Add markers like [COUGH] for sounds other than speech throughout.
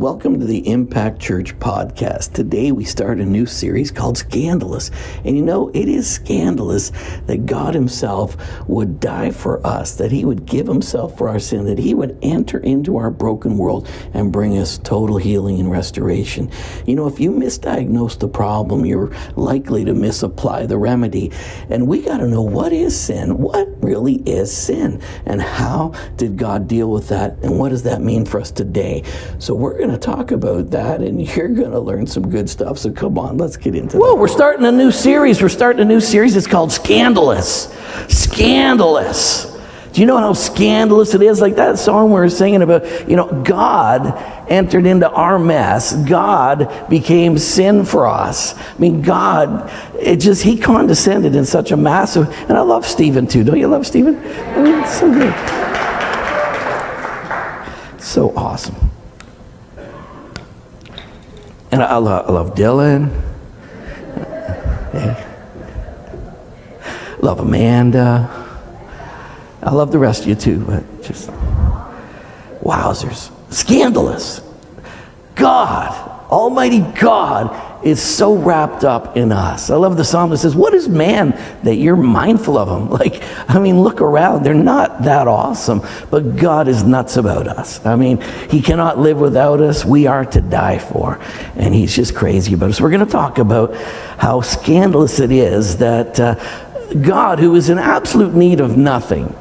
Welcome to the Impact Church podcast. Today we start a new series called Scandalous. And you know, it is scandalous that God Himself would die for us, that He would give Himself for our sin, that He would enter into our broken world and bring us total healing and restoration. You know, if you misdiagnose the problem, you're likely to misapply the remedy. And we got to know what is sin? What really is sin? And how did God deal with that? And what does that mean for us today? So we're going to talk about that, and [LAUGHS] you're going to learn some good stuff. So come on, let's get into it. Well, we're starting a new series. We're starting a new series. It's called Scandalous. Scandalous. Do you know how scandalous it is? Like that song we were singing about, you know, God entered into our mess. God became sin for us. I mean, God, it just, He condescended in such a massive, and I love Stephen too. Don't you love Stephen? I mean, it's so good. So awesome. And I love, I love Dylan. Yeah. Love Amanda. I love the rest of you too, but just wowzers. Scandalous. God, Almighty God, is so wrapped up in us. I love the psalm that says, What is man that you're mindful of him? [LAUGHS] Like, I mean, look around. They're not that awesome, but God is nuts about us. I mean, He cannot live without us. We are to die for. And He's just crazy about us. We're going to talk about how scandalous it is that uh, God, who is in absolute need of nothing,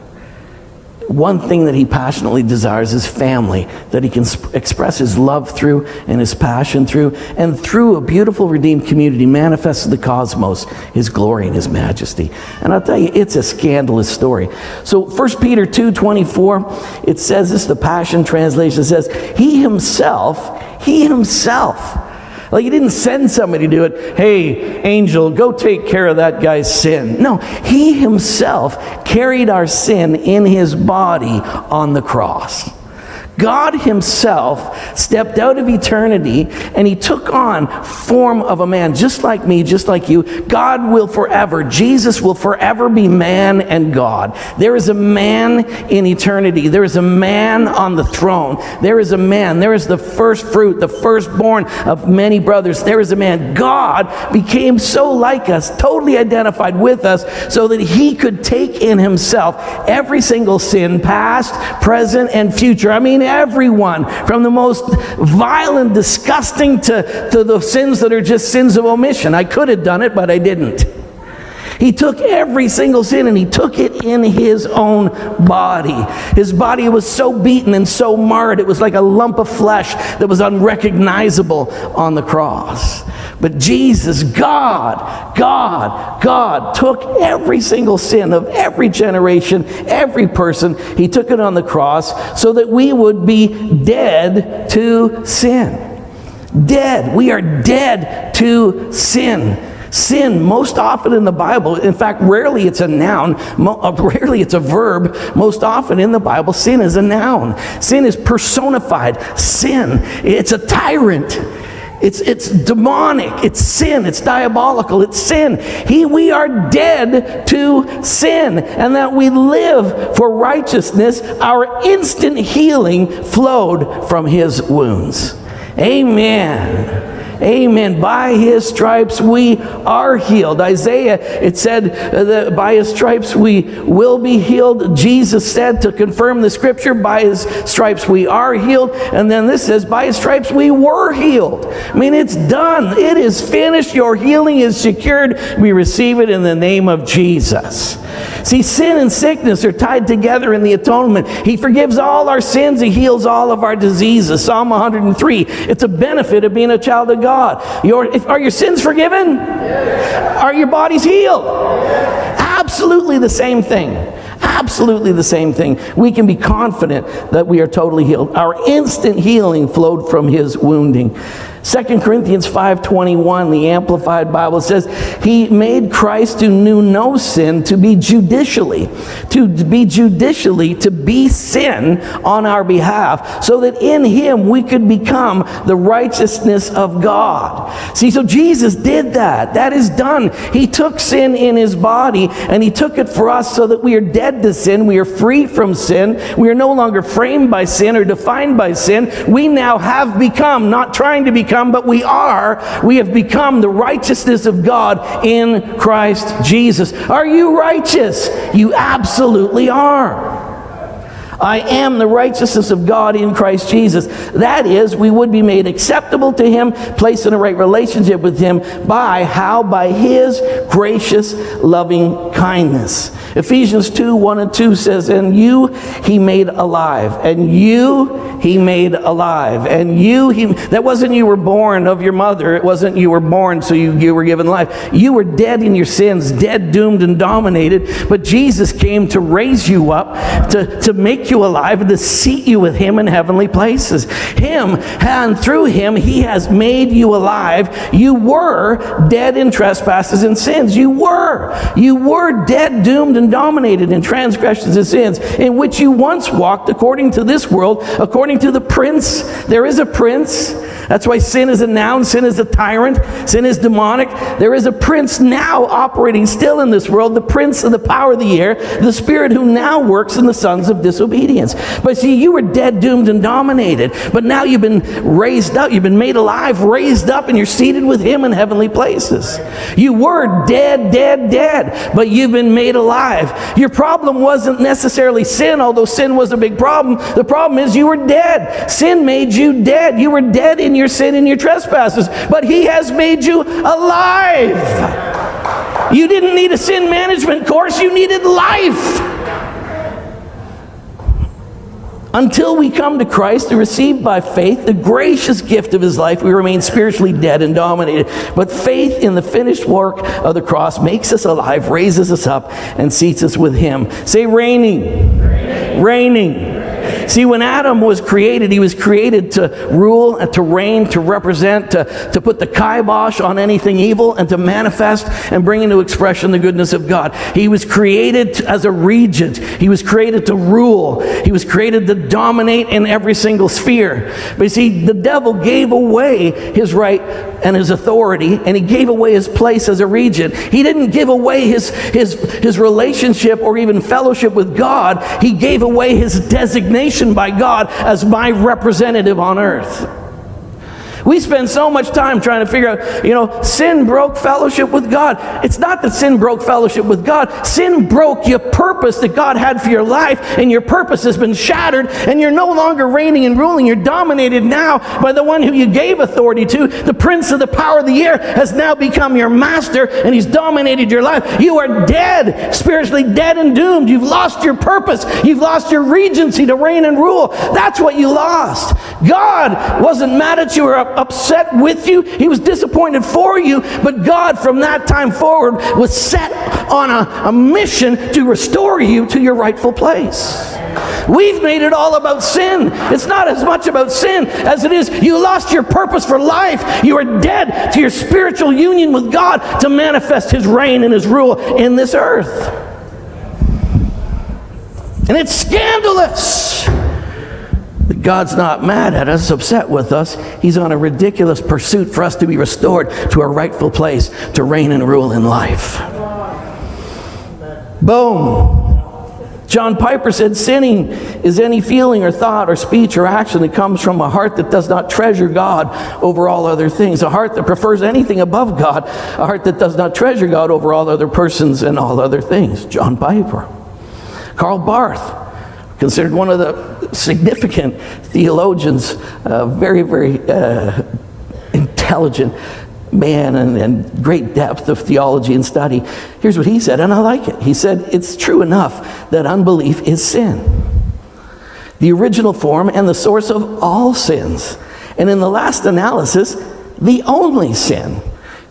one thing that he passionately desires is family, that he can sp- express his love through and his passion through, and through a beautiful redeemed community manifests the cosmos his glory and his majesty. And I'll tell you, it's a scandalous story. So 1 Peter 2 24, it says this, the Passion Translation says, He himself, he himself, like he didn't send somebody to do it. Hey, angel, go take care of that guy's sin. No, he himself carried our sin in his body on the cross. God himself stepped out of eternity and he took on form of a man just like me, just like you. God will forever, Jesus will forever be man and God. There is a man in eternity. There is a man on the throne. There is a man. There is the first fruit, the firstborn of many brothers. There is a man. God became so like us, totally identified with us, so that he could take in himself every single sin, past, present, and future. I mean, everyone, from the most violent, disgusting to, to the sins that are just sins of omission. I could have done it, but I didn't. He took every single sin and he took it in his own body. His body was so beaten and so marred, it was like a lump of flesh that was unrecognizable on the cross. But Jesus, God, God, God took every single sin of every generation, every person, He took it on the cross so that we would be dead to sin. Dead. We are dead to sin. Sin, most often in the Bible, in fact, rarely it's a noun, uh, [LAUGHS] rarely it's a verb. Most often in the Bible, sin is a noun. Sin is personified. Sin, it's a tyrant. It's, it's demonic. It's sin. It's diabolical. It's sin. He, we are dead to sin, and that we live for righteousness. Our instant healing flowed from his wounds. Amen. Amen. By his stripes we are healed. Isaiah, it said that by his stripes we will be healed. Jesus said to confirm the scripture, by his stripes we are healed. And then this says, by his stripes we were healed. I mean, it's done. It is finished. Your healing is secured. We receive it in the name of Jesus. See, sin and sickness are tied together in the atonement. He forgives all our sins, He heals all of our diseases. Psalm 103. It's a benefit of being a child of God. Your, if, are your sins forgiven? Yes. Are your bodies healed? Yes. Absolutely the same thing. Absolutely the same thing. We can be confident that we are totally healed. Our instant healing flowed from His wounding. 2 Corinthians 5:21, the amplified Bible says, "He made Christ who knew no sin to be judicially, to be judicially to be sin on our behalf, so that in him we could become the righteousness of God." See, so Jesus did that. That is done. He took sin in his body and he took it for us so that we are dead to sin, we are free from sin, we are no longer framed by sin or defined by sin. We now have become not trying to become become, but we are. We have become the righteousness of God in Christ Jesus. Are you righteous? You absolutely are. I am the righteousness of God in Christ Jesus. That is, we would be made acceptable to Him, placed in a right relationship with Him by how? By His gracious, loving kindness. Ephesians 2 1 and 2 says, And you He made alive, and you He made alive, and you He. That wasn't you were born of your mother, it wasn't you were born so you, you were given life. You were dead in your sins, dead, doomed, and dominated, but Jesus came to raise you up, to, to make you alive and to seat you with Him in heavenly places. Him, and through Him, He has made you alive. You were dead in trespasses and sins. You were. You were dead, doomed, and dominated in transgressions and sins, in which you once walked according to this world, according to the prince. There is a prince. That's why sin is a noun, sin is a tyrant, sin is demonic. There is a prince now operating still in this world, the prince of the power of the air, the spirit who now works in the sons of disobedience. But see, you were dead, doomed, and dominated, but now you've been raised up, you've been made alive, raised up, and you're seated with him in heavenly places. You were dead, dead, dead, but you've been made alive. Your problem wasn't necessarily sin, although sin was a big problem. The problem is you were dead. Sin made you dead. You were dead in your sin and your trespasses, but He has made you alive. You didn't need a sin management course, you needed life. Until we come to Christ and receive by faith the gracious gift of his life, we remain spiritually dead and dominated. But faith in the finished work of the cross makes us alive, raises us up, and seats us with him. Say, reigning. Reigning. reigning. See, when Adam was created, he was created to rule and to reign, to represent, to, to put the kibosh on anything evil, and to manifest and bring into expression the goodness of God. He was created as a regent. He was created to rule. He was created to dominate in every single sphere. But you see, the devil gave away his right and his authority, and he gave away his place as a regent. He didn't give away his, his, his relationship or even fellowship with God, he gave away his designation by God as my representative on earth. We spend so much time trying to figure out, you know, sin broke fellowship with God. It's not that sin broke fellowship with God. Sin broke your purpose that God had for your life, and your purpose has been shattered, and you're no longer reigning and ruling. You're dominated now by the one who you gave authority to. The prince of the power of the air has now become your master, and he's dominated your life. You are dead, spiritually dead and doomed. You've lost your purpose. You've lost your regency to reign and rule. That's what you lost. God wasn't mad at you or upset with you. He was disappointed for you. But God, from that time forward, was set on a, a mission to restore you to your rightful place. We've made it all about sin. It's not as much about sin as it is you lost your purpose for life. You are dead to your spiritual union with God to manifest His reign and His rule in this earth. And it's scandalous. God's not mad at us, upset with us. He's on a ridiculous pursuit for us to be restored to our rightful place to reign and rule in life. Boom. John Piper said, Sinning is any feeling or thought or speech or action that comes from a heart that does not treasure God over all other things, a heart that prefers anything above God, a heart that does not treasure God over all other persons and all other things. John Piper. Karl Barth considered one of the significant theologians, uh, very, very uh, intelligent man and, and great depth of theology and study. Here's what he said, and I like it. He said, It's true enough that unbelief is sin, the original form and the source of all sins. And in the last analysis, the only sin,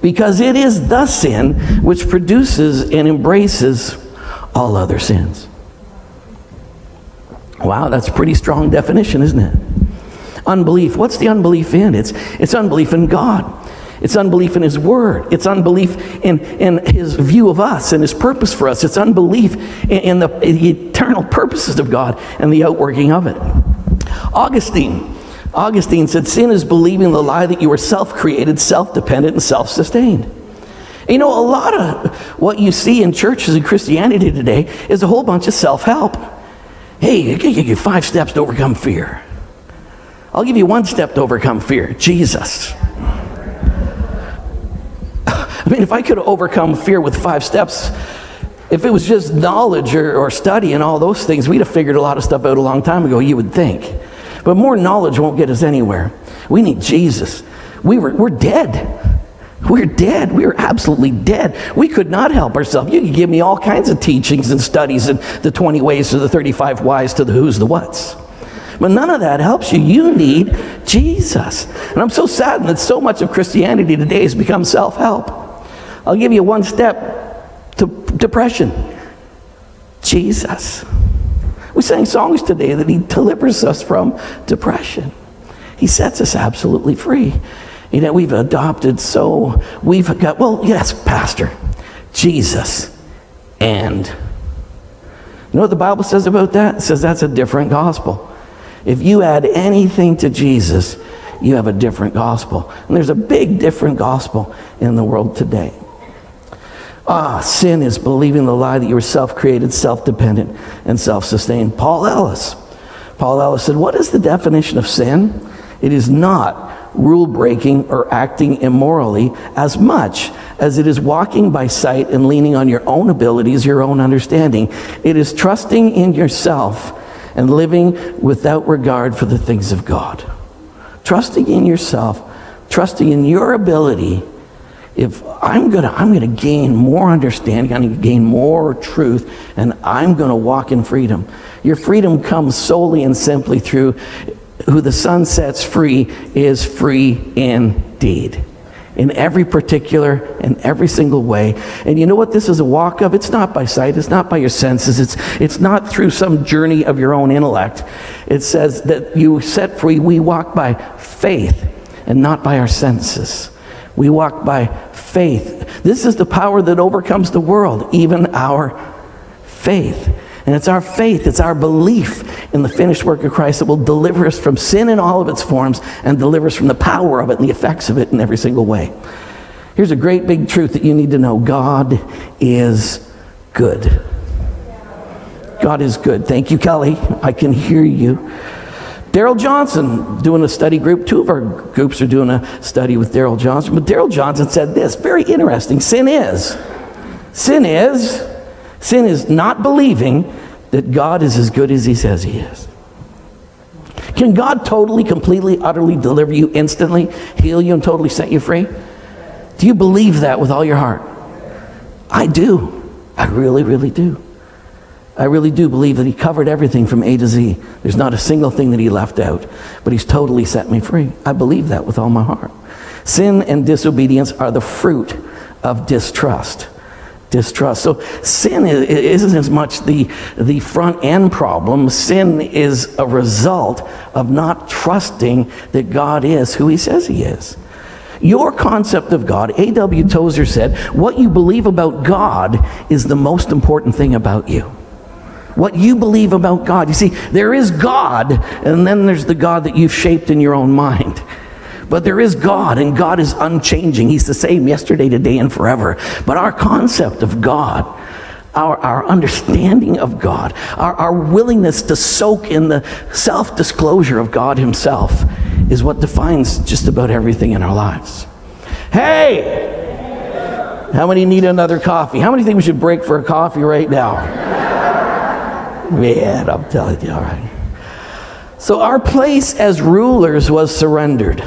because it is the sin which produces and embraces all other sins. Wow, that's a pretty strong definition, isn't it? unbelief. What's the unbelief in? It's, it's unbelief in God. It's unbelief in His Word. It's unbelief in, in His view of us and His purpose for us. It's unbelief in, in, the, in the eternal purposes of God and the outworking of it. Augustine. Augustine said, Sin is believing the lie that you are self created, self dependent, and self sustained. You know, a lot of what you see in churches and Christianity today is a whole bunch of self help. Hey, I can give you five steps to overcome fear. I'll give you one step to overcome fear Jesus. I mean, if I could overcome fear with five steps, if it was just knowledge or, or study and all those things, we'd have figured a lot of stuff out a long time ago, you would think. But more knowledge won't get us anywhere. We need Jesus. We were, we're dead. We're dead. We are absolutely dead. We could not help ourselves. You could give me all kinds of teachings and studies and the 20 ways to the 35 whys to the who's, the what's. But none of that helps you. You need Jesus. And I'm so saddened that so much of Christianity today has become self help. I'll give you one step to depression Jesus. We sang songs today that He delivers us from depression. He sets us absolutely free. You know, we've adopted so, we've got, well, yes, Pastor, Jesus and. You know what the Bible says about that? It says that's a different gospel. If you add anything to Jesus, you have a different gospel. And there's a big different gospel in the world today. Ah, sin is believing the lie that you are self created, self dependent, and self sustained. Paul Ellis. Paul Ellis said, What is the definition of sin? It is not rule breaking or acting immorally as much as it is walking by sight and leaning on your own abilities, your own understanding. It is trusting in yourself and living without regard for the things of God. Trusting in yourself, trusting in your ability if I'm gonna, I'm gonna gain more understanding, I'm gonna gain more truth, and I'm gonna walk in freedom. Your freedom comes solely and simply through who the Son sets free is free indeed. In every particular and every single way. And you know what this is a walk of? It's not by sight, it's not by your senses, it's, it's not through some journey of your own intellect. It says that you set free, we walk by faith and not by our senses. We walk by faith. This is the power that overcomes the world, even our faith. And it's our faith, it's our belief in the finished work of Christ that will deliver us from sin in all of its forms and deliver us from the power of it and the effects of it in every single way. Here's a great big truth that you need to know God is good. God is good. Thank you, Kelly. I can hear you. Daryl Johnson doing a study group. Two of our groups are doing a study with Daryl Johnson. But Daryl Johnson said this very interesting. Sin is, sin is, sin is not believing that God is as good as he says he is. Can God totally, completely, utterly deliver you instantly, heal you, and totally set you free? Do you believe that with all your heart? I do. I really, really do. I really do believe that He covered everything from A to Z. There's not a single thing that He left out, but He's totally set me free. I believe that with all my heart. Sin and disobedience are the fruit of distrust. Distrust. So sin isn't as much the, the front end problem. Sin is a result of not trusting that God is who He says He is. Your concept of God, A.W. Tozer said, what you believe about God is the most important thing about you what you believe about God. You see, there is God, and then there's the God that you've shaped in your own mind. But there is God, and God is unchanging. He's the same yesterday, today, and forever. But our concept of God, our, our understanding of God, our, our willingness to soak in the self disclosure of God Himself is what defines just about everything in our lives. Hey! How many need another coffee? How many think we should break for a coffee right now? Man, I'm telling you, all right. So our place as rulers was surrendered.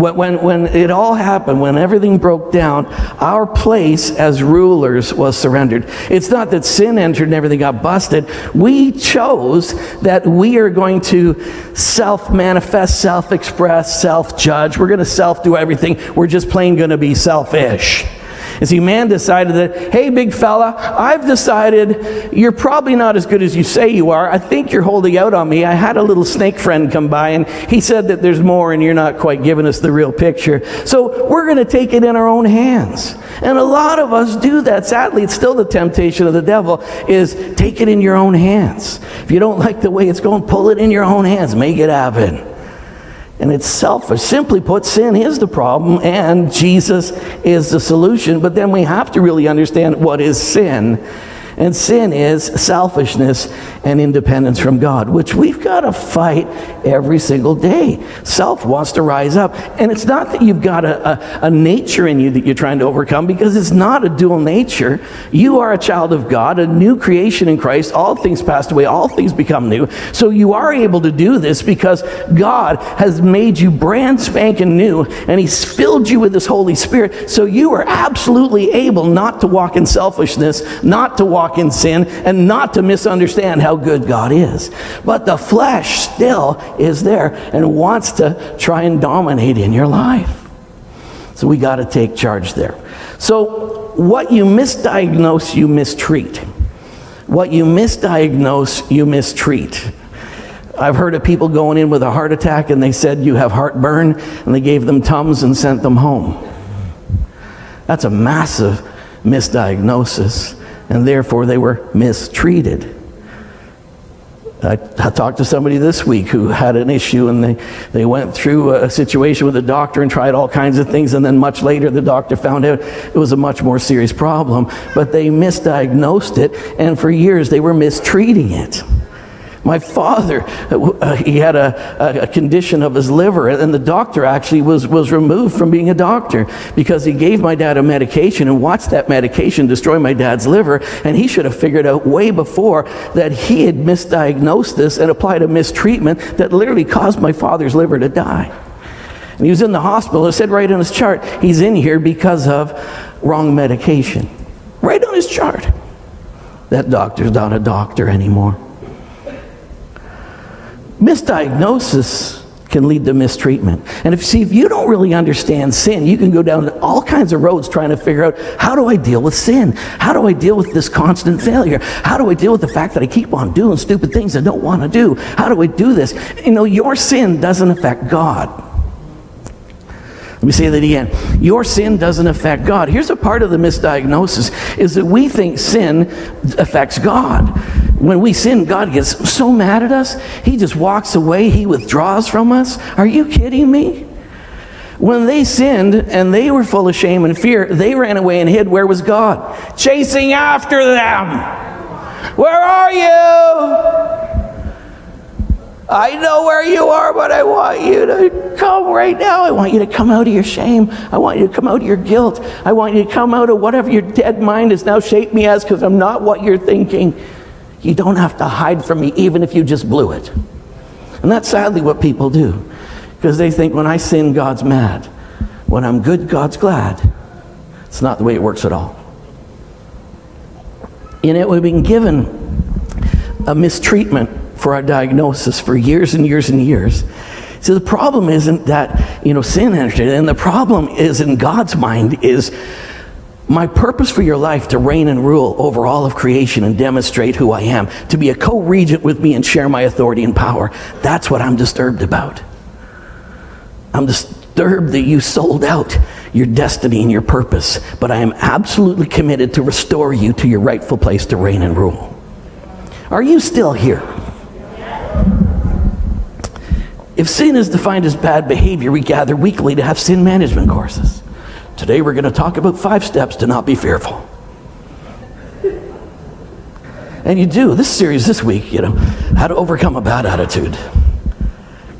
When, when, it all happened, when everything broke down, our place as rulers was surrendered. It's not that sin entered and everything got busted. We chose that we are going to self manifest, self express, self judge. We're going to self do everything. We're just plain going to be selfish. You see, man decided that, hey, big fella, I've decided you're probably not as good as you say you are. I think you're holding out on me. I had a little snake friend come by, and he said that there's more, and you're not quite giving us the real picture. So we're going to take it in our own hands. And a lot of us do that. Sadly, it's still the temptation of the devil is take it in your own hands. If you don't like the way it's going, pull it in your own hands. Make it happen. And it's selfish. Simply put, sin is the problem and Jesus is the solution. But then we have to really understand what is sin. And sin is selfishness and independence from God, which we've got to fight every single day. Self wants to rise up. And it's not that you've got a, a, a, nature in you that you're trying to overcome, because it's not a dual nature. You are a child of God, a new creation in Christ. All things passed away, all things become new. So you are able to do this because God has made you brand spanking new, and He's filled you with His Holy Spirit. So you are absolutely able not to walk in selfishness, not to walk in sin, and not to misunderstand how good God is. But the flesh still is there and wants to try and dominate in your life. So we got to take charge there. So, what you misdiagnose, you mistreat. What you misdiagnose, you mistreat. I've heard of people going in with a heart attack and they said, You have heartburn, and they gave them Tums and sent them home. That's a massive misdiagnosis, and therefore they were mistreated. I, I, talked to somebody this week who had an issue and they, they went through a situation with a doctor and tried all kinds of things and then much later the doctor found out it was a much more serious problem but they misdiagnosed it and for years they were mistreating it my father, uh, he had a, a, condition of his liver, and the doctor actually was, was removed from being a doctor because he gave my dad a medication and watched that medication destroy my dad's liver. And he should have figured out way before that he had misdiagnosed this and applied a mistreatment that literally caused my father's liver to die. And he was in the hospital. It said right on his chart, he's in here because of wrong medication. Right on his chart. That doctor's not a doctor anymore. Misdiagnosis can lead to mistreatment. And if see if you don't really understand sin, you can go down all kinds of roads trying to figure out how do I deal with sin? How do I deal with this constant failure? How do I deal with the fact that I keep on doing stupid things I don't want to do? How do I do this? You know, your sin doesn't affect God. Let me say that again. Your sin doesn't affect God. Here's a part of the misdiagnosis is that we think sin affects God. When we sin, God gets so mad at us, he just walks away, he withdraws from us. Are you kidding me? When they sinned and they were full of shame and fear, they ran away and hid. Where was God? Chasing after them. Where are you? I know where you are, but I want you to come right now. I want you to come out of your shame. I want you to come out of your guilt. I want you to come out of whatever your dead mind has now shaped me as because I'm not what you're thinking. You don't have to hide from me, even if you just blew it. And that's sadly what people do because they think when I sin, God's mad. When I'm good, God's glad. It's not the way it works at all. In it, we've been given a mistreatment for our diagnosis for years and years and years. So the problem isn't that, you know, sin entered, and the problem is in God's mind is my purpose for your life to reign and rule over all of creation and demonstrate who I am, to be a co regent with me and share my authority and power. That's what I'm disturbed about. I'm disturbed that you sold out your destiny and your purpose, but I am absolutely committed to restore you to your rightful place to reign and rule. Are you still here? If sin is defined as bad behavior, we gather weekly to have sin management courses. Today we're going to talk about five steps to not be fearful. And you do. This series this week, you know, how to overcome a bad attitude.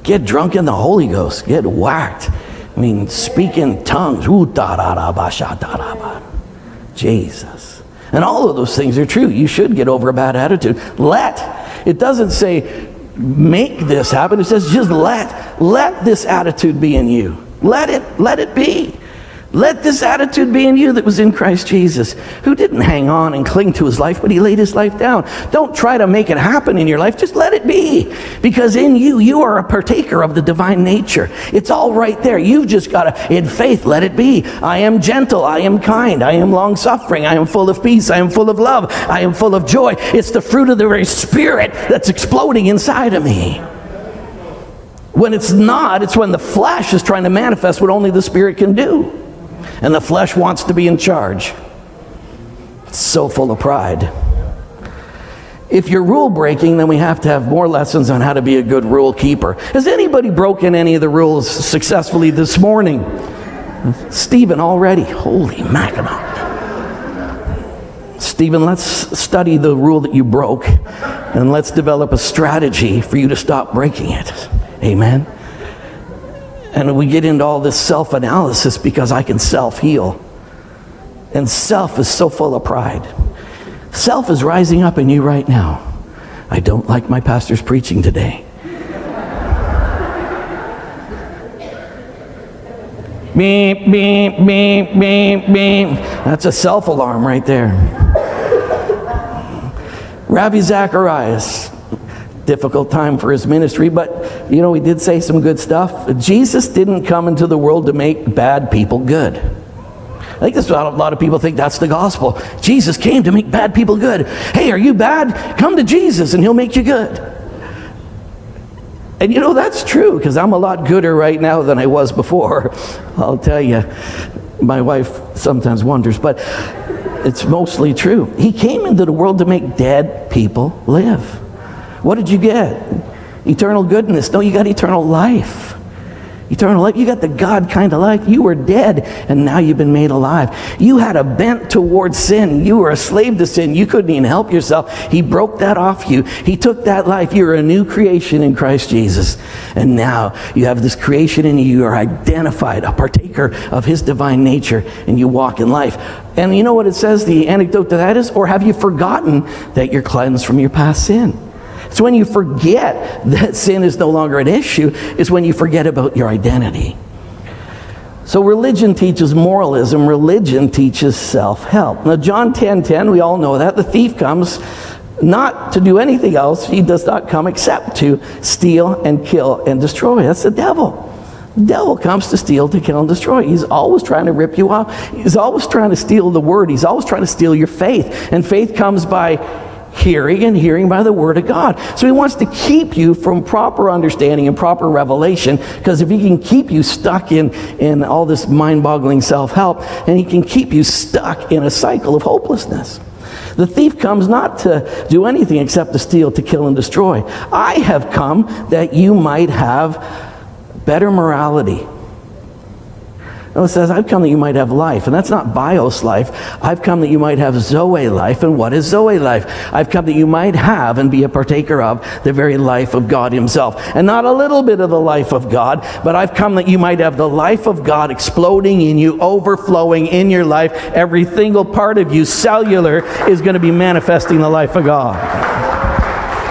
Get drunk in the Holy Ghost. Get whacked. I mean, speak in tongues. Ooh, da da da ba sha da da ba. Jesus. And all of those things are true. You should get over a bad attitude. Let. It doesn't say make this happen. It says just let let this attitude be in you. Let it let it be. Let this attitude be in you that was in Christ Jesus, who didn't hang on and cling to his life, but he laid his life down. Don't try to make it happen in your life, just let it be. Because in you, you are a partaker of the divine nature. It's all right there. You've just got to, in faith, let it be. I am gentle, I am kind, I am long suffering, I am full of peace, I am full of love, I am full of joy. It's the fruit of the very spirit that's exploding inside of me. When it's not, it's when the flesh is trying to manifest what only the spirit can do and the flesh wants to be in charge. It's so full of pride. If you're rule breaking, then we have to have more lessons on how to be a good rule keeper. Has anybody broken any of the rules successfully this morning? Stephen already. Holy mackerel. Stephen, let's study the rule that you broke and let's develop a strategy for you to stop breaking it. Amen. And we get into all this self analysis because I can self heal. And self is so full of pride. Self is rising up in you right now. I don't like my pastor's preaching today. beep, beep, beep, beep, beep. That's a self alarm right there. Ravi Zacharias, difficult time for his ministry, but you know, he did say some good stuff. Jesus didn't come into the world to make bad people good. I think that's what a lot of people think that's the gospel. Jesus came to make bad people good. Hey, are you bad? Come to Jesus and he'll make you good. And you know, that's true because I'm a lot gooder right now than I was before. [LAUGHS] I'll tell you, my wife sometimes wonders, but it's mostly true. He came into the world to make dead people live. What did you get? Eternal goodness. No, you got eternal life. Eternal life. You got the God kind of life. You were dead and now you've been made alive. You had a bent towards sin. You were a slave to sin. You couldn't even help yourself. He broke that off you. He took that life. You're a new creation in Christ Jesus. And now you have this creation in you. You are identified, a partaker of His divine nature, and you walk in life. And you know what it says? The anecdote to that is, or have you forgotten that you're cleansed from your past sin? It's when you forget that sin is no longer an issue, is when you forget about your identity. So religion teaches moralism, religion teaches self-help. Now John 10:10, 10, 10, we all know that the thief comes not to do anything else. He does not come except to steal and kill and destroy. That's the devil. The devil comes to steal, to kill, and destroy. He's always trying to rip you off. He's always trying to steal the word. He's always trying to steal your faith. And faith comes by hearing and hearing by the word of God. So he wants to keep you from proper understanding and proper revelation because if he can keep you stuck in, in all this mind boggling self help, and he can keep you stuck in a cycle of hopelessness. The thief comes not to do anything except to steal, to kill, and destroy. I have come that you might have better morality no, it says, I've come that you might have life. And that's not bios life. I've come that you might have Zoe life. And what is Zoe life? I've come that you might have and be a partaker of the very life of God Himself. And not a little bit of the life of God, but I've come that you might have the life of God exploding in you, overflowing in your life. Every single part of you, cellular, is going to be manifesting the life of God.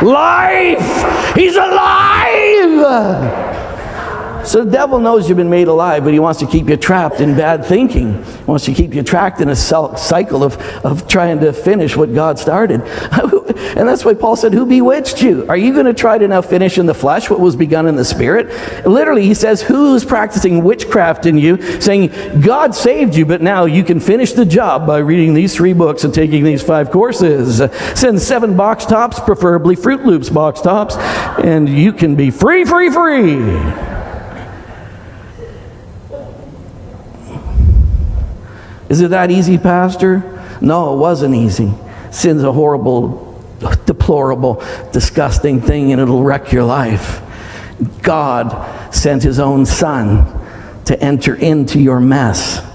Life! He's alive! So the devil knows you've been made alive, but he wants to keep you trapped in bad thinking. He wants to keep you trapped in a cycle of, of trying to finish what God started. [LAUGHS] and that's why Paul said, Who bewitched you? Are you going to try to now finish in the flesh what was begun in the spirit? Literally, he says, Who's practicing witchcraft in you, saying, God saved you, but now you can finish the job by reading these three books and taking these five courses. Send seven box tops, preferably Froot Loops box tops, and you can be free, free, free. Is it that easy, Pastor? No, it wasn't easy. Sin's a horrible, deplorable, disgusting thing, and it'll wreck your life. God sent His own Son to enter into your mess.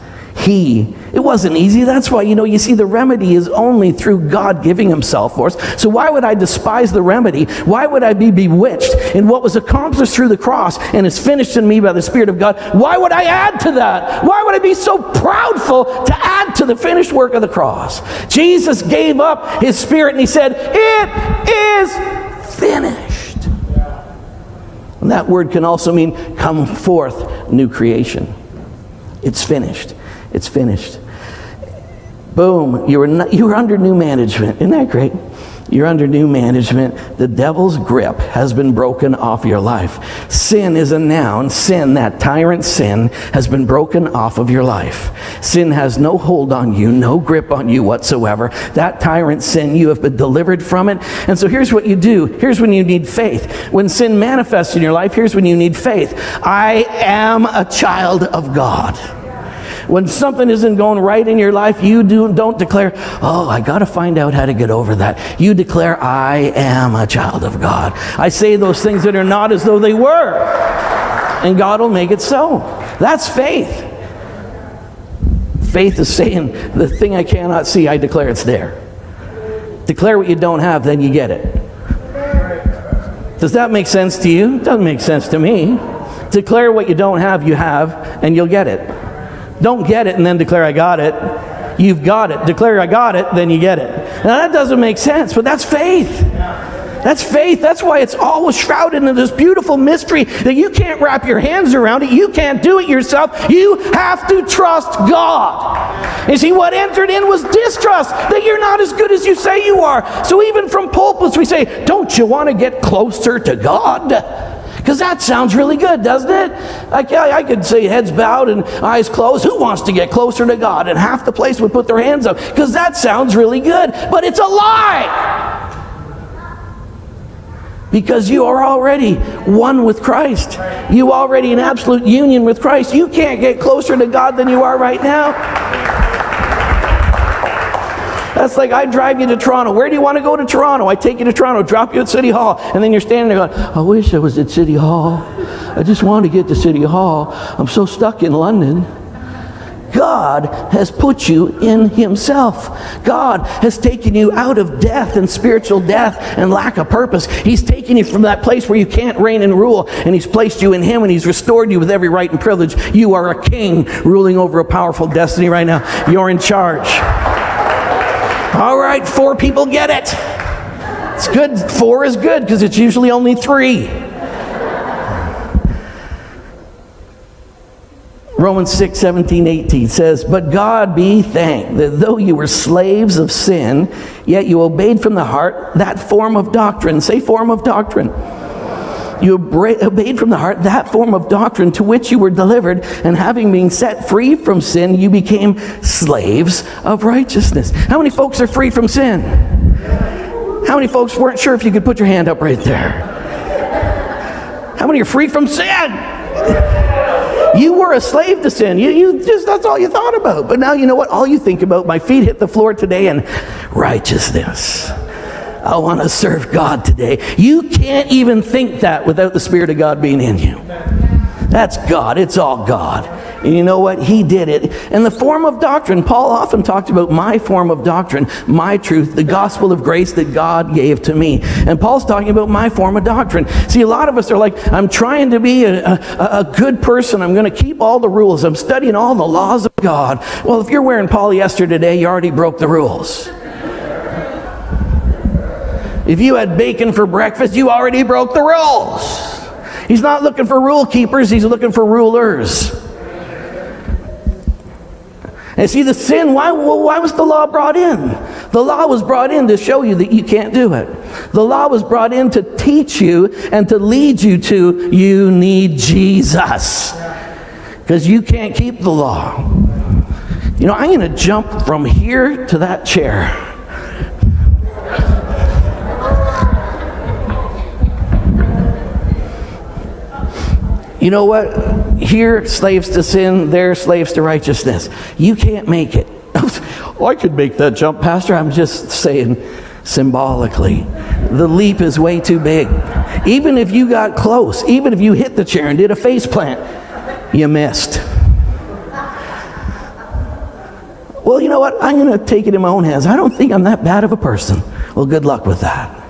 He it wasn't easy. That's why, you know, you see, the remedy is only through God giving Himself for us. So why would I despise the remedy? Why would I be bewitched in what was accomplished through the cross and is finished in me by the Spirit of God? Why would I add to that? Why would I be so proudful to add to the finished work of the cross? Jesus gave up His Spirit and He said, It is finished. And that word can also mean come forth, new creation. It's finished. It's finished. Boom, you were, you were under new management. Isn't that great? You're under new management. The devil's grip has been broken off your life. Sin is a noun. Sin, that tyrant sin, has been broken off of your life. Sin has no hold on you, no grip on you whatsoever. That tyrant sin, you have been delivered from it. And so here's what you do. Here's when you need faith. When sin manifests in your life, here's when you need faith. I am a child of God. When something isn't going right in your life, you do, don't declare, oh, I got to find out how to get over that. You declare, I am a child of God. I say those things that are not as though they were. And God will make it so. That's faith. Faith is saying, the thing I cannot see, I declare it's there. Declare what you don't have, then you get it. Does that make sense to you? Doesn't make sense to me. Declare what you don't have, you have, and you'll get it. Don't get it and then declare, I got it. You've got it. Declare, I got it, then you get it. Now, that doesn't make sense, but that's faith. That's faith. That's why it's always shrouded in this beautiful mystery that you can't wrap your hands around it. You can't do it yourself. You have to trust God. You see, what entered in was distrust that you're not as good as you say you are. So even from pulpits, we say, Don't you want to get closer to God? Because that sounds really good, doesn't it? Like, I could say heads bowed and eyes closed. Who wants to get closer to God? And half the place would put their hands up because that sounds really good. But it's a lie. Because you are already one with Christ. You already in absolute union with Christ. You can't get closer to God than you are right now. That's like I drive you to Toronto. Where do you want to go to Toronto? I take you to Toronto, drop you at City Hall, and then you're standing there going, I wish I was at City Hall. I just want to get to City Hall. I'm so stuck in London. God has put you in Himself. God has taken you out of death and spiritual death and lack of purpose. He's taken you from that place where you can't reign and rule, and He's placed you in Him, and He's restored you with every right and privilege. You are a king ruling over a powerful destiny right now. You're in charge. All right, four people get it. It's good. Four is good because it's usually only three. Romans 6, 17, 18 says, But God be thanked that though you were slaves of sin, yet you obeyed from the heart that form of doctrine. Say, form of doctrine you obeyed from the heart that form of doctrine to which you were delivered, and having been set free from sin, you became slaves of righteousness. How many folks are free from sin? How many folks weren't sure if you could put your hand up right there? How many are free from sin? You were a slave to sin. You, you just that's all you thought about. But now you know what? All you think about, my feet hit the floor today and righteousness. I want to serve God today. You can't even think that without the Spirit of God being in you. That's God. It's all God. And you know what? He did it. And the form of doctrine, Paul often talked about my form of doctrine, my truth, the gospel of grace that God gave to me. And Paul's talking about my form of doctrine. See, a lot of us are like, I'm trying to be a, a, a good person. I'm going to keep all the rules. I'm studying all the laws of God. Well, if you're wearing polyester today, you already broke the rules. If you had bacon for breakfast, you already broke the rules. He's not looking for rule keepers, he's looking for rulers. And see, the sin, why, why was the law brought in? The law was brought in to show you that you can't do it. The law was brought in to teach you and to lead you to you need Jesus. Because you can't keep the law. You know, I'm going to jump from here to that chair. You know what? Here, slaves to sin, there, slaves to righteousness. You can't make it. [LAUGHS] I could make that jump, Pastor. I'm just saying symbolically. The leap is way too big. Even if you got close, even if you hit the chair and did a face plant, you missed. Well, you know what? I'm going to take it in my own hands. I don't think I'm that bad of a person. Well, good luck with that.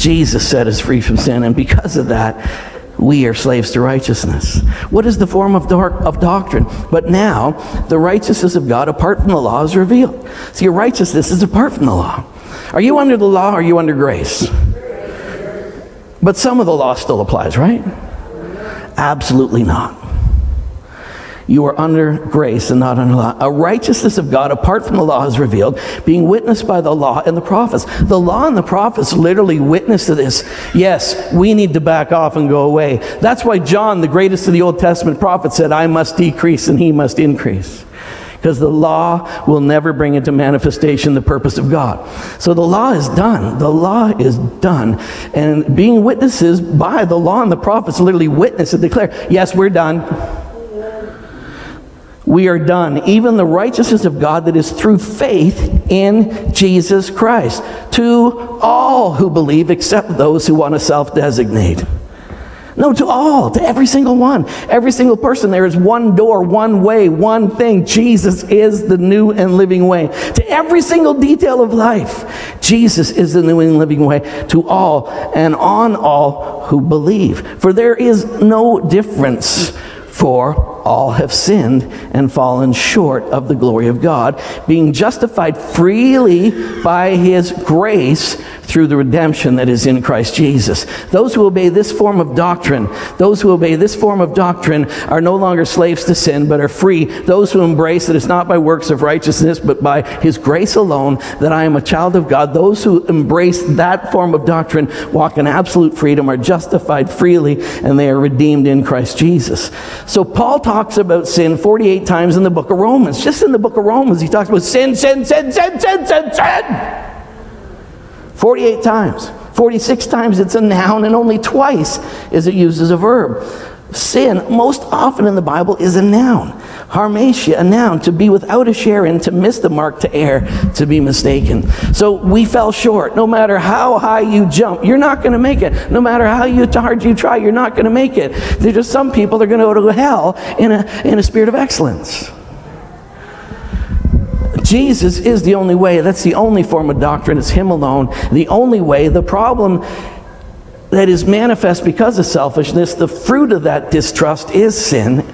Jesus set us free from sin, and because of that, we are slaves to righteousness. What is the form of, dark, of doctrine? But now, the righteousness of God apart from the law is revealed. See, your righteousness is apart from the law. Are you under the law or are you under grace? But some of the law still applies, right? Absolutely not. You are under grace and not under law. A righteousness of God apart from the law is revealed, being witnessed by the law and the prophets. The law and the prophets literally witness to this. Yes, we need to back off and go away. That's why John, the greatest of the Old Testament prophets, said, I must decrease and he must increase because the law will never bring into manifestation the purpose of God. So the law is done. The law is done. And being witnesses by the law and the prophets literally witness and declare, yes, we're done. We are done. Even the righteousness of God that is through faith in Jesus Christ to all who believe, except those who want to self designate. No, to all, to every single one. Every single person. There is one door, one way, one thing. Jesus is the new and living way. To every single detail of life, Jesus is the new and living way to all and on all who believe. For there is no difference for all have sinned and fallen short of the glory of God, being justified freely by his grace through the redemption that is in Christ Jesus. Those who obey this form of doctrine, those who obey this form of doctrine are no longer slaves to sin, but are free. Those who embrace that it's not by works of righteousness, but by his grace alone that I am a child of God. Those who embrace that form of doctrine walk in absolute freedom, are justified freely, and they are redeemed in Christ Jesus. So Paul talks about sin 48 times in the book of Romans. Just in the book of Romans, he talks about sin, sin, sin, sin, sin, sin, sin. 48 times. 46 times it's a noun, and only twice is it used as a verb. Sin, most often in the Bible, is a noun. Hamartia, a noun, to be without a share in, to miss the mark, to err, to be mistaken. So we fell short. No matter how high you jump, you're not going to make it. No matter how you, hard you try, you're not going to make it. There's just some people that are going to go to hell in a, in a spirit of excellence. Jesus is the only way. That's the only form of doctrine. It's Him alone. The only way. The problem that is manifest because of selfishness, the fruit of that distrust is sin.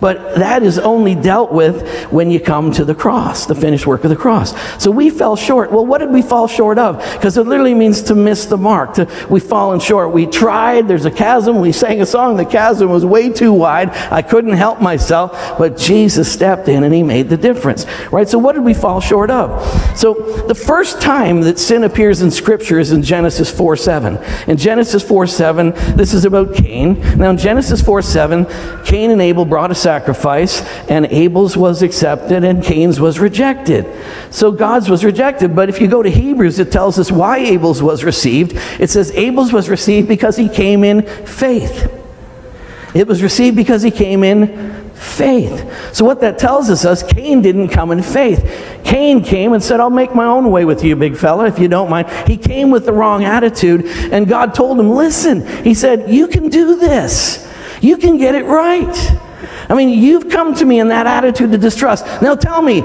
But that is only dealt with when you come to the cross, the finished work of the cross. So we fell short. Well, what did we fall short of? Because it literally means to miss the mark. To, we've fallen short. We tried. There's a chasm. We sang a song. The chasm was way too wide. I couldn't help myself. But Jesus stepped in and he made the difference. Right? So what did we fall short of? So the first time that sin appears in Scripture is in Genesis 4 7. In Genesis 4 7, this is about Cain. Now in Genesis 4 7, Cain and Abel brought a sacrifice, and Abel's was accepted and Cain's was rejected. So God's was rejected. But if you go to Hebrews, it tells us why Abel's was received. It says Abel's was received because he came in faith. It was received because he came in faith. So what that tells us is Cain didn't come in faith. Cain came and said, I'll make my own way with you, big fella, if you don't mind. He came with the wrong attitude, and God told him, Listen, he said, You can do this. You can get it right. I mean, you've come to me in that attitude of distrust. Now tell me,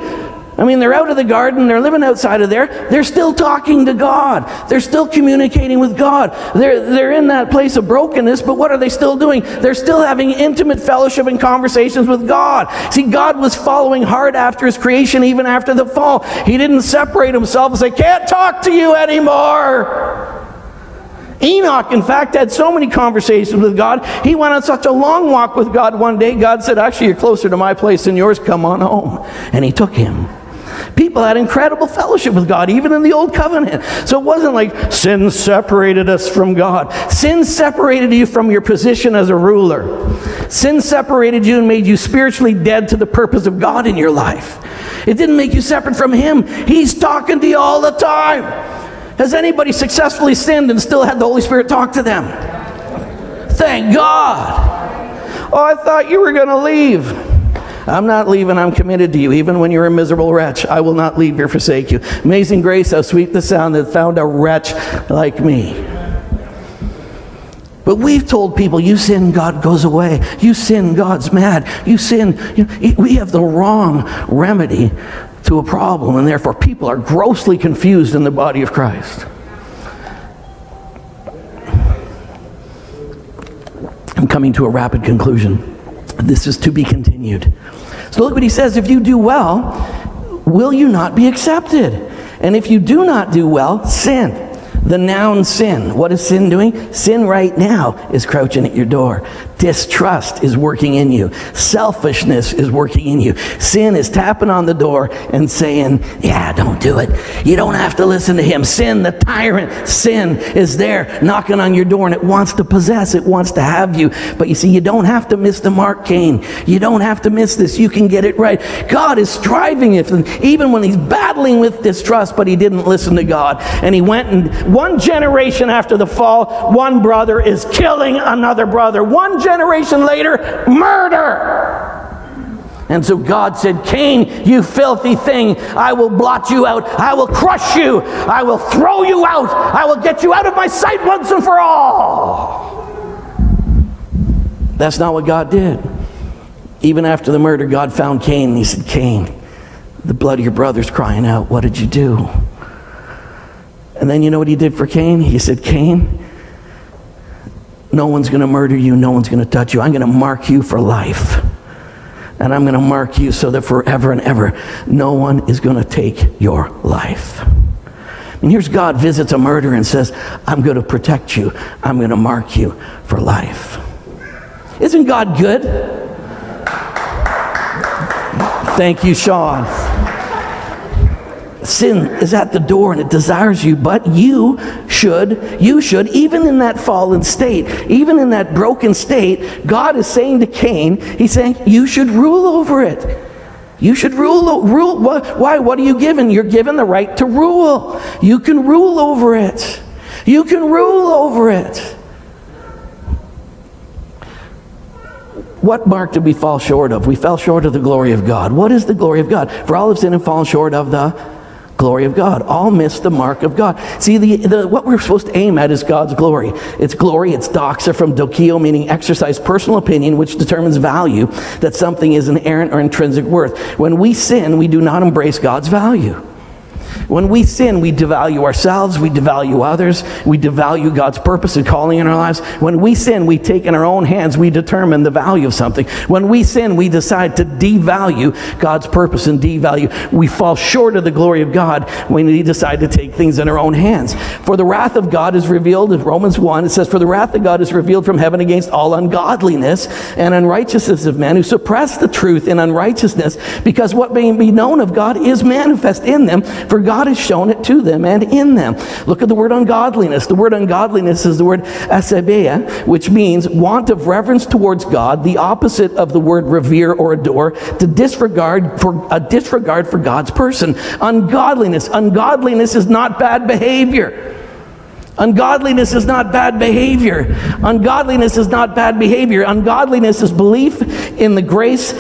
I mean, they're out of the garden, they're living outside of there, they're still talking to God, they're still communicating with God, they're, they're in that place of brokenness, but what are they still doing? They're still having intimate fellowship and conversations with God. See, God was following hard after His creation, even after the fall. He didn't separate Himself and say, Can't talk to you anymore. Enoch, in fact, had so many conversations with God. He went on such a long walk with God one day. God said, Actually, you're closer to my place than yours. Come on home. And he took him. People had incredible fellowship with God, even in the Old Covenant. So it wasn't like sin separated us from God. Sin separated you from your position as a ruler. Sin separated you and made you spiritually dead to the purpose of God in your life. It didn't make you separate from Him. He's talking to you all the time. Has anybody successfully sinned and still had the Holy Spirit talk to them? Thank God. Oh, I thought you were going to leave. I'm not leaving. I'm committed to you. Even when you're a miserable wretch, I will not leave or forsake you. Amazing grace, how sweet the sound that found a wretch like me. But we've told people, you sin, God goes away. You sin, God's mad. You sin. You know, we have the wrong remedy to a problem, and therefore people are grossly confused in the body of Christ. I'm coming to a rapid conclusion. This is to be continued. So look what he says if you do well, will you not be accepted? And if you do not do well, sin. The noun sin. What is sin doing? Sin right now is crouching at your door Distrust is working in you. Selfishness is working in you. Sin is tapping on the door and saying, Yeah, don't do it. You don't have to listen to him. Sin, the tyrant, sin is there knocking on your door and it wants to possess, it wants to have you. But you see, you don't have to miss the mark, Cain. You don't have to miss this. You can get it right. God is striving it, even when he's battling with distrust, but he didn't listen to God. And he went and one generation after the fall, one brother is killing another brother. One generation later, murder. And so God said, Cain, you filthy thing, I will blot you out. I will crush you. I will throw you out. I will get you out of my sight once and for all. That's not what God did. Even after the murder, God found Cain and he said, Cain, the blood of your brother's crying out. What did you do? And then you know what he did for Cain? He said, Cain, no one's going to murder you. No one's going to touch you. I'm going to mark you for life. And I'm going to mark you so that forever and ever, no one is going to take your life. And here's God visits a murderer and says, I'm going to protect you. I'm going to mark you for life. Isn't God good? Thank you, Sean. Sin is at the door and it desires you, but you should, you should, even in that fallen state, even in that broken state, God is saying to Cain, He's saying, you should rule over it. You should rule. rule why? What are you given? You're given the right to rule. You can rule over it. You can rule over it. What mark did we fall short of? We fell short of the glory of God. What is the glory of God? For all of sin and fallen short of the glory of God. All miss the mark of God. See, the, the, what we're supposed to aim at is God's glory. It's glory, it's doxa from dokeo, meaning exercise personal opinion, which determines value, that something is inherent or intrinsic worth. When we sin, we do not embrace God's value. When we sin, we devalue ourselves, we devalue others, we devalue God's purpose and calling in our lives. When we sin, we take in our own hands, we determine the value of something. When we sin, we decide to devalue God's purpose and devalue. We fall short of the glory of God when we decide to take things in our own hands. For the wrath of God is revealed, in Romans 1, it says, For the wrath of God is revealed from heaven against all ungodliness and unrighteousness of men who suppress the truth in unrighteousness, because what may be known of God is manifest in them. For God has shown it to them and in them. Look at the word ungodliness. The word ungodliness is the word asebeia, which means want of reverence towards God, the opposite of the word revere or adore, to disregard for a disregard for God's person. Ungodliness. Ungodliness is not bad behavior. Ungodliness is not bad behavior. Ungodliness is not bad behavior. Ungodliness is belief in the grace,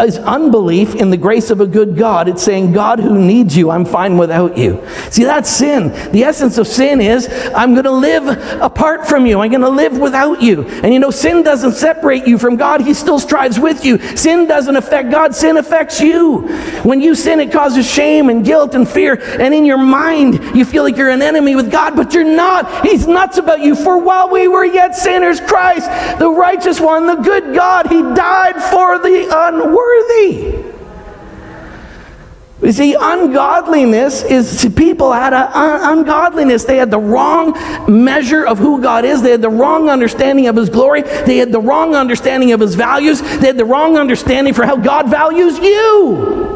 is unbelief in the grace of a good God. It's saying, God who needs you, I'm fine without you. See, that's sin. The essence of sin is, I'm going to live apart from you. I'm going to live without you. And you know, sin doesn't separate you from God. He still strives with you. Sin doesn't affect God. Sin affects you. When you sin, it causes shame and guilt and fear. And in your mind, you feel like you're an enemy with God, but you're not. He's nuts about you. For while we were yet sinners, Christ, the righteous one, the good God, he died for the unworthy. You see, ungodliness is people had a un- ungodliness. They had the wrong measure of who God is. They had the wrong understanding of His glory. They had the wrong understanding of His values. They had the wrong understanding for how God values you.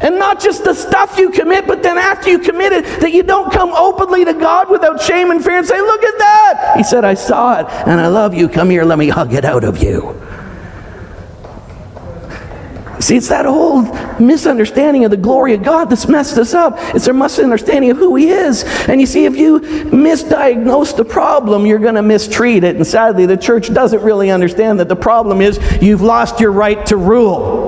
And not just the stuff you commit, but then after you commit it, that you don't come openly to God without shame and fear and say, Look at that. He said, I saw it and I love you. Come here, let me hug it out of you. See, it's that whole misunderstanding of the glory of God that's messed us up. It's our misunderstanding of who He is. And you see, if you misdiagnose the problem, you're going to mistreat it. And sadly, the church doesn't really understand that the problem is you've lost your right to rule.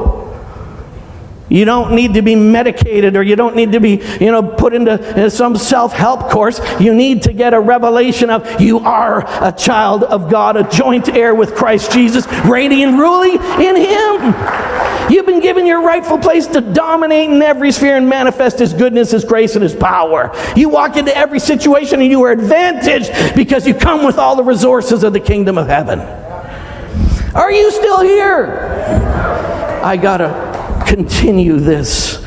You don't need to be medicated or you don't need to be, you know, put into uh, some self-help course. You need to get a revelation of you are a child of God, a joint heir with Christ Jesus, reigning and ruling in Him. You've been given your rightful place to dominate in every sphere and manifest His goodness, His grace, and His power. You walk into every situation and you are advantaged because you come with all the resources of the kingdom of heaven. Are you still here? I gotta continue this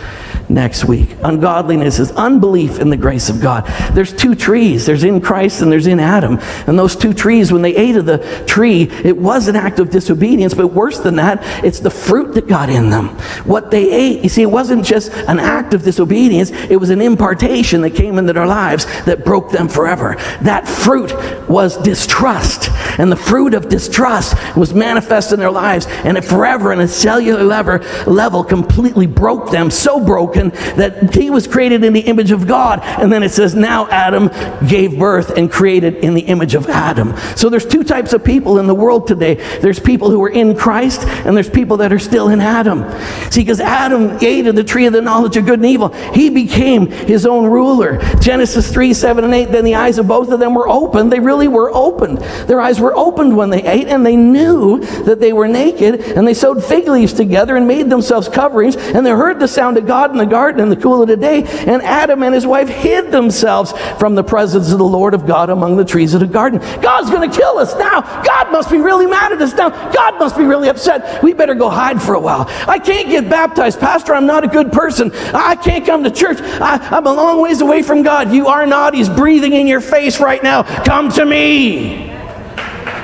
next week. Ungodliness is unbelief in the grace of God. There's two trees there's in Christ and there's in Adam. And those two trees, when they ate of the tree, it was an act of disobedience, but worse than that, it's the fruit that got in them. What they ate, you see, it wasn't just an act of disobedience, it was an impartation that came into their lives that broke them forever. That fruit was distrust. And the fruit of distrust was manifest in their lives, and it forever, in a cellular level, level completely broke them, so broken that he was created in the image of God. And then it says, now Adam gave birth and created in the image of Adam. So there's two types of people in the world today. There's people who are in Christ, and there's people that are still in Adam. See, because Adam ate of the tree of the knowledge of good and evil, he became his own ruler. Genesis 3, 7, and 8, then the eyes of both of them were opened. They really were opened. Their eyes were opened when they ate, and they knew that they were naked, and they sewed fig leaves together and made themselves coverings, and they heard the sound of God in the garden in the cool of the day, and Adam and his wife hid themselves from the presence of the Lord of God among the trees of the garden. God's going to kill us now. God must be really mad at us now. God must be really upset. We better go hide for a while. I can't get baptized. Pastor, I'm not a good person. I can't come to church. I, am a long ways away from God. You are not. He's breathing in your face right now. Come to me.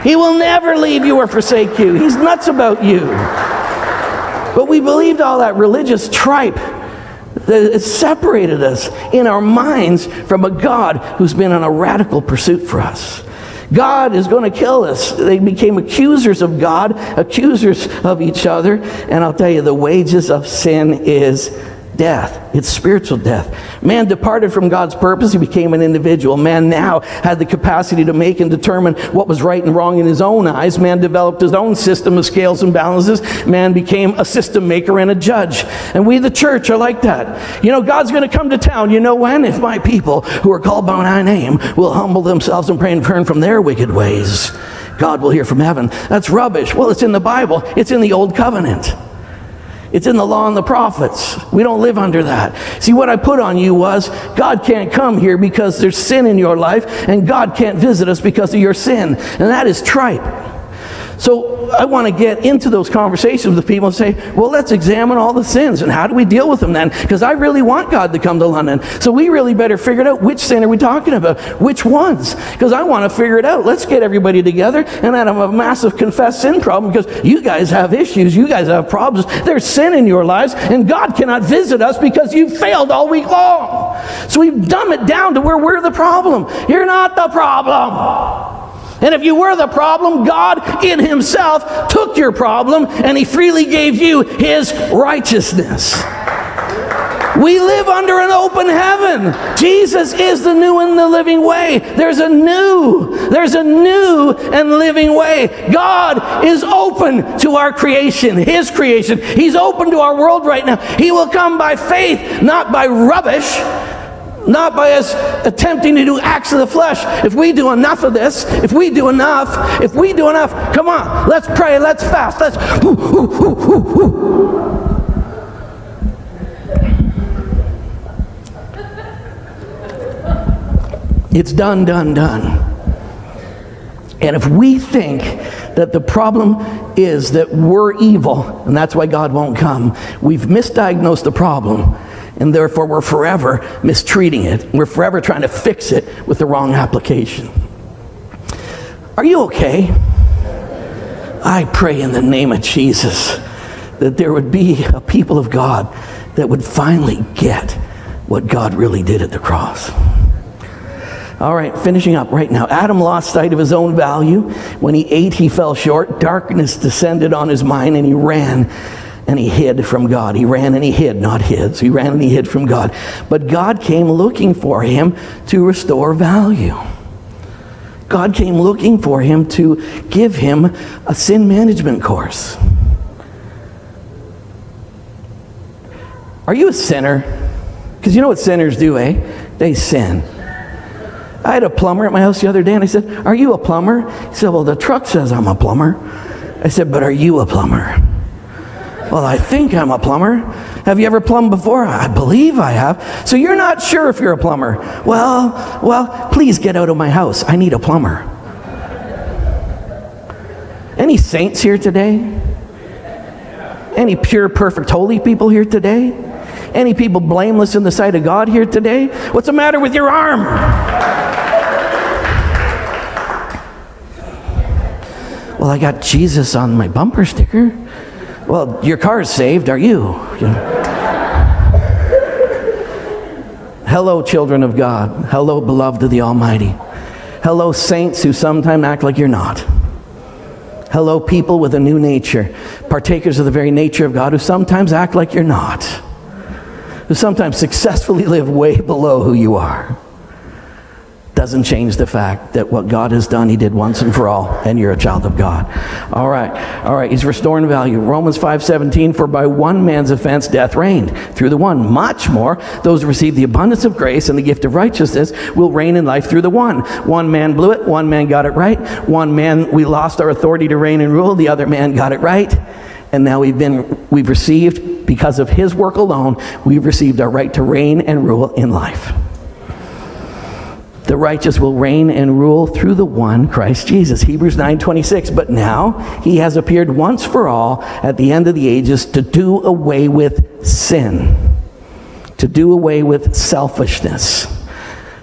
He will never leave you or forsake you. He's nuts about you. But we believed all that religious tripe that it separated us in our minds from a God who's been on a radical pursuit for us. God is going to kill us. They became accusers of God, accusers of each other. And I'll tell you, the wages of sin is death. It's spiritual death. Man departed from God's purpose. He became an individual. Man now had the capacity to make and determine what was right and wrong in his own eyes. Man developed his own system of scales and balances. Man became a system maker and a judge. And we, the church, are like that. You know, God's going to come to town. You know when? If my people who are called by my name will humble themselves and pray and turn from their wicked ways. God will hear from heaven. That's rubbish. Well, it's in the Bible, it's in the Old Covenant. It's in the law and the prophets. We don't live under that. See, what I put on you was God can't come here because there's sin in your life, and God can't visit us because of your sin. And that is tripe. So I want to get into those conversations with people and say, well, let's examine all the sins and how do we deal with them then? Because I really want God to come to London. So we really better figure it out which sin are we talking about? Which ones? Because I want to figure it out. Let's get everybody together and have a massive confessed sin problem because you guys have issues. You guys have problems. There's sin in your lives and God cannot visit us because you failed all week long. So we've dumb it down to where we're the problem. You're not the problem. And if you were the problem, God in Himself took your problem and He freely gave you His righteousness. We live under an open heaven. Jesus is the new and the living way. There's a new, there's a new and living way. God is open to our creation, His creation. He's open to our world right now. He will come by faith, not by rubbish not by us attempting to do acts of the flesh. If we do enough of this, if we do enough, if we do enough, come on, let's pray, let's fast, let's. It's done, done, done. And if we think that the problem is that we're evil, and that's why God won't come, we've misdiagnosed the problem and therefore we're forever mistreating it. We're forever trying to fix it with the wrong application. Are you okay? I pray in the name of Jesus that there would be a people of God that would finally get what God really did at the cross. All right, finishing up right now. Adam lost sight of his own value. When he ate, he fell short. Darkness descended on his mind and he ran and he hid from God. He ran and he hid, not hid. He ran and he hid from God. But God came looking for him to restore value. God came looking for him to give him a sin management course. Are you a sinner? Because you know what sinners do, eh? They sin. I had a plumber at my house the other day and I said, Are you a plumber? He said, Well, the truck says I'm a plumber. I said, But are you a plumber? Well, I think I'm a plumber. Have you ever plumbed before? I believe I have. So you're not sure if you're a plumber. Well, well, please get out of my house. I need a plumber. Any saints here today? Any pure, perfect, holy people here today? Any people blameless in the sight of God here today? What's the matter with your arm? Well, I got Jesus on my bumper sticker. Well, your car is saved, are you? you know. Hello, children of God. Hello, beloved of the Almighty. Hello, saints who sometimes act like you're not. Hello, people with a new nature, partakers of the very nature of God who sometimes act like you're not, who sometimes successfully [LAUGHS] live way below who you are doesn't change the fact that what God has done, He did once and for all, and you're a child of God. All right, all right. He's restoring value. Romans five seventeen. For by one man's offense, death reigned through the one. Much more, those who receive the abundance of grace and the gift of righteousness will reign in life through the one. One man blew it. One man got it right. One man we lost our authority to reign and rule. The other man got it right. And now we've been we've received because of His work alone. We've received our right to reign and rule in life. The righteous will reign and rule through the one Christ Jesus. Hebrews 9:26. But now he has appeared once for all at the end of the ages to do away with sin. To do away with selfishness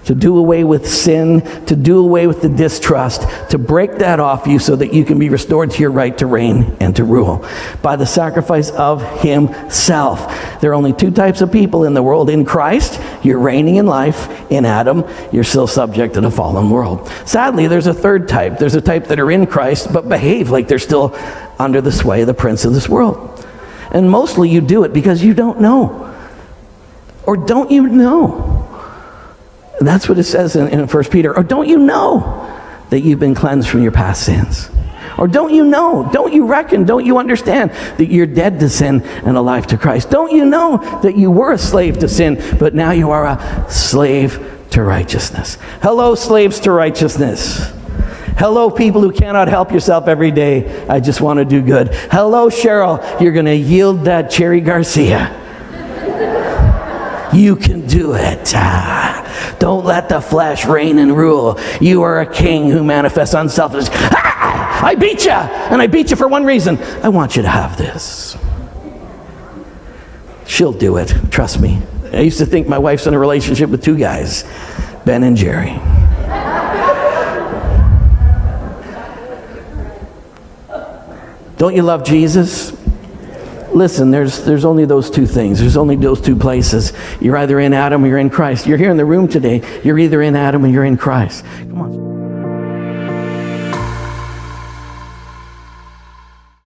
to do away with sin, to do away with the distrust, to break that off you so that you can be restored to your right to reign and to rule by the sacrifice of Himself. There are only two types of people in the world. In Christ, you're reigning in life. In Adam, you're still subject to the fallen world. Sadly, there's a third type. There's a type that are in Christ but behave like they're still under the sway of the prince of this world. And mostly you do it because you don't know. Or don't you know? That's what it says in, in 1 Peter. Or don't you know that you've been cleansed from your past sins? Or don't you know, don't you reckon, don't you understand that you're dead to sin and alive to Christ? Don't you know that you were a slave to sin, but now you are a slave to righteousness? Hello, slaves to righteousness. Hello, people who cannot help yourself every day. I just want to do good. Hello, Cheryl. You're going to yield that Cherry Garcia. You can do it. Ah. Don't let the flesh reign and rule. You are a king who manifests unselfishness. Ah, I beat you, and I beat you for one reason. I want you to have this. She'll do it. Trust me. I used to think my wife's in a relationship with two guys, Ben and Jerry. Don't you love Jesus? Listen, there's, there's only those two things. There's only those two places. You're either in Adam or you're in Christ. You're here in the room today. You're either in Adam or you're in Christ. Come on.